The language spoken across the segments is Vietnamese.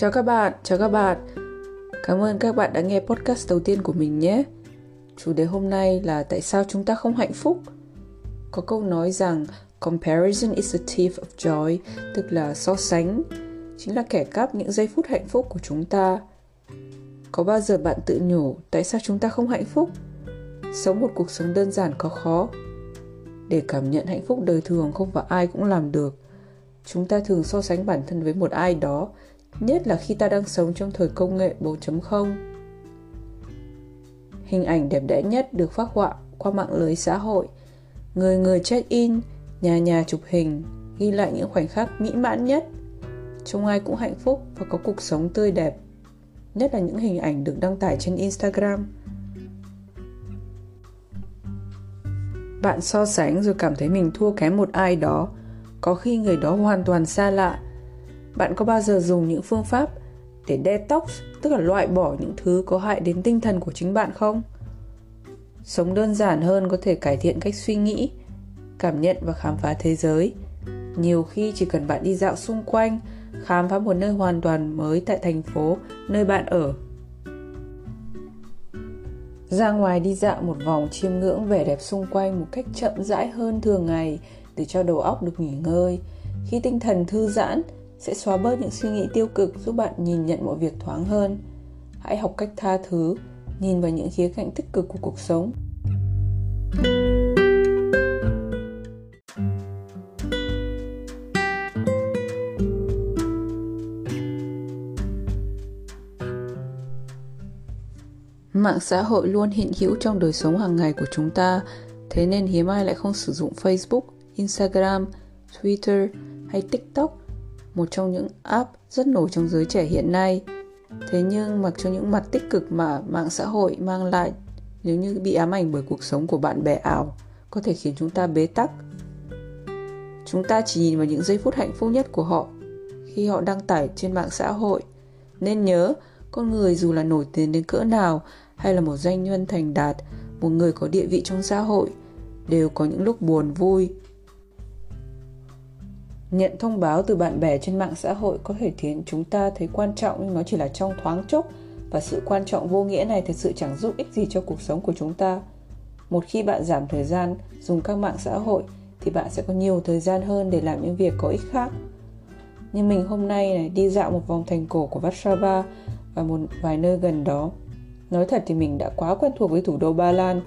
Chào các bạn, chào các bạn. Cảm ơn các bạn đã nghe podcast đầu tiên của mình nhé. Chủ đề hôm nay là tại sao chúng ta không hạnh phúc? Có câu nói rằng comparison is the thief of joy, tức là so sánh chính là kẻ cắp những giây phút hạnh phúc của chúng ta. Có bao giờ bạn tự nhủ tại sao chúng ta không hạnh phúc? Sống một cuộc sống đơn giản có khó. Để cảm nhận hạnh phúc đời thường không phải ai cũng làm được. Chúng ta thường so sánh bản thân với một ai đó nhất là khi ta đang sống trong thời công nghệ 4.0. Hình ảnh đẹp đẽ nhất được phát họa qua mạng lưới xã hội. Người người check-in, nhà nhà chụp hình, ghi lại những khoảnh khắc mỹ mãn nhất. Trông ai cũng hạnh phúc và có cuộc sống tươi đẹp. Nhất là những hình ảnh được đăng tải trên Instagram. Bạn so sánh rồi cảm thấy mình thua kém một ai đó, có khi người đó hoàn toàn xa lạ bạn có bao giờ dùng những phương pháp để detox, tức là loại bỏ những thứ có hại đến tinh thần của chính bạn không? Sống đơn giản hơn có thể cải thiện cách suy nghĩ, cảm nhận và khám phá thế giới. Nhiều khi chỉ cần bạn đi dạo xung quanh, khám phá một nơi hoàn toàn mới tại thành phố nơi bạn ở. Ra ngoài đi dạo một vòng chiêm ngưỡng vẻ đẹp xung quanh một cách chậm rãi hơn thường ngày để cho đầu óc được nghỉ ngơi. Khi tinh thần thư giãn, sẽ xóa bớt những suy nghĩ tiêu cực giúp bạn nhìn nhận mọi việc thoáng hơn. Hãy học cách tha thứ, nhìn vào những khía cạnh tích cực của cuộc sống. Mạng xã hội luôn hiện hữu trong đời sống hàng ngày của chúng ta, thế nên hiếm ai lại không sử dụng Facebook, Instagram, Twitter hay TikTok một trong những app rất nổi trong giới trẻ hiện nay. Thế nhưng mặc cho những mặt tích cực mà mạng xã hội mang lại nếu như bị ám ảnh bởi cuộc sống của bạn bè ảo có thể khiến chúng ta bế tắc. Chúng ta chỉ nhìn vào những giây phút hạnh phúc nhất của họ khi họ đăng tải trên mạng xã hội. Nên nhớ, con người dù là nổi tiếng đến cỡ nào hay là một doanh nhân thành đạt, một người có địa vị trong xã hội đều có những lúc buồn vui, Nhận thông báo từ bạn bè trên mạng xã hội có thể khiến chúng ta thấy quan trọng nhưng nó chỉ là trong thoáng chốc và sự quan trọng vô nghĩa này thực sự chẳng giúp ích gì cho cuộc sống của chúng ta. Một khi bạn giảm thời gian dùng các mạng xã hội, thì bạn sẽ có nhiều thời gian hơn để làm những việc có ích khác. Như mình hôm nay này, đi dạo một vòng thành cổ của Warsaw và một vài nơi gần đó. Nói thật thì mình đã quá quen thuộc với thủ đô Ba Lan,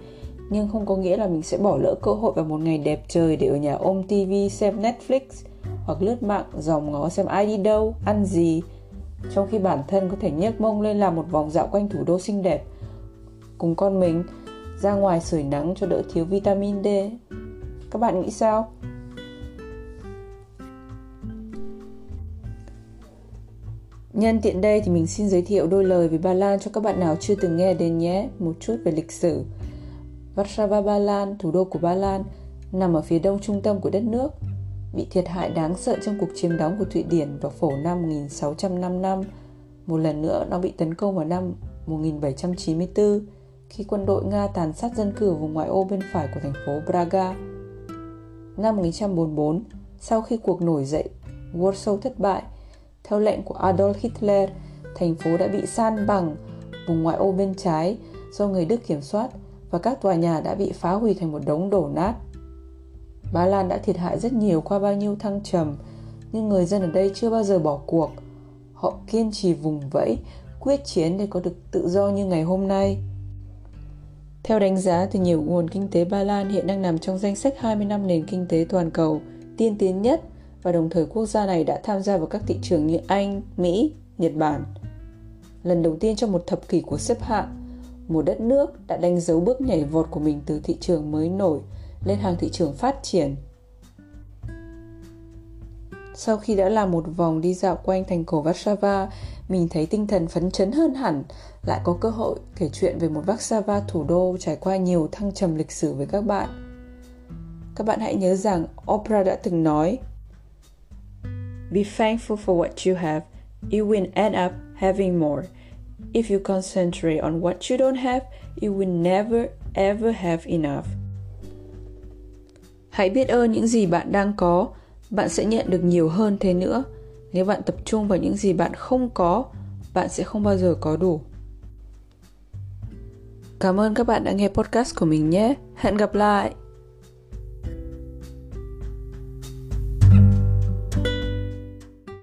nhưng không có nghĩa là mình sẽ bỏ lỡ cơ hội vào một ngày đẹp trời để ở nhà ôm TV xem Netflix hoặc lướt mạng dòng ngó xem ai đi đâu, ăn gì, trong khi bản thân có thể nhấc mông lên làm một vòng dạo quanh thủ đô xinh đẹp cùng con mình ra ngoài sưởi nắng cho đỡ thiếu vitamin D. Các bạn nghĩ sao? Nhân tiện đây thì mình xin giới thiệu đôi lời về Ba Lan cho các bạn nào chưa từng nghe đến nhé, một chút về lịch sử. Warsaw Ba Lan, thủ đô của Ba Lan, nằm ở phía đông trung tâm của đất nước, bị thiệt hại đáng sợ trong cuộc chiếm đóng của Thụy Điển vào phổ năm 1605. Một lần nữa nó bị tấn công vào năm 1794 khi quân đội Nga tàn sát dân cư ở vùng ngoại ô bên phải của thành phố Braga. Năm 1944, sau khi cuộc nổi dậy Warsaw thất bại, theo lệnh của Adolf Hitler, thành phố đã bị san bằng vùng ngoại ô bên trái do người Đức kiểm soát và các tòa nhà đã bị phá hủy thành một đống đổ nát. Ba Lan đã thiệt hại rất nhiều qua bao nhiêu thăng trầm, nhưng người dân ở đây chưa bao giờ bỏ cuộc. Họ kiên trì vùng vẫy, quyết chiến để có được tự do như ngày hôm nay. Theo đánh giá từ nhiều nguồn kinh tế Ba Lan hiện đang nằm trong danh sách 20 năm nền kinh tế toàn cầu tiên tiến nhất và đồng thời quốc gia này đã tham gia vào các thị trường như Anh, Mỹ, Nhật Bản. Lần đầu tiên trong một thập kỷ của xếp hạng, một đất nước đã đánh dấu bước nhảy vọt của mình từ thị trường mới nổi lên hàng thị trường phát triển. Sau khi đã làm một vòng đi dạo quanh thành cổ Warsaw, mình thấy tinh thần phấn chấn hơn hẳn, lại có cơ hội kể chuyện về một Warsaw thủ đô trải qua nhiều thăng trầm lịch sử với các bạn. Các bạn hãy nhớ rằng Oprah đã từng nói Be thankful for what you have, you will end up having more. If you concentrate on what you don't have, you will never ever have enough. Hãy biết ơn những gì bạn đang có, bạn sẽ nhận được nhiều hơn thế nữa. nếu bạn tập trung vào những gì bạn không có bạn sẽ không bao giờ có đủ. Cảm ơn các bạn đã nghe podcast của mình nhé. Hẹn gặp lại!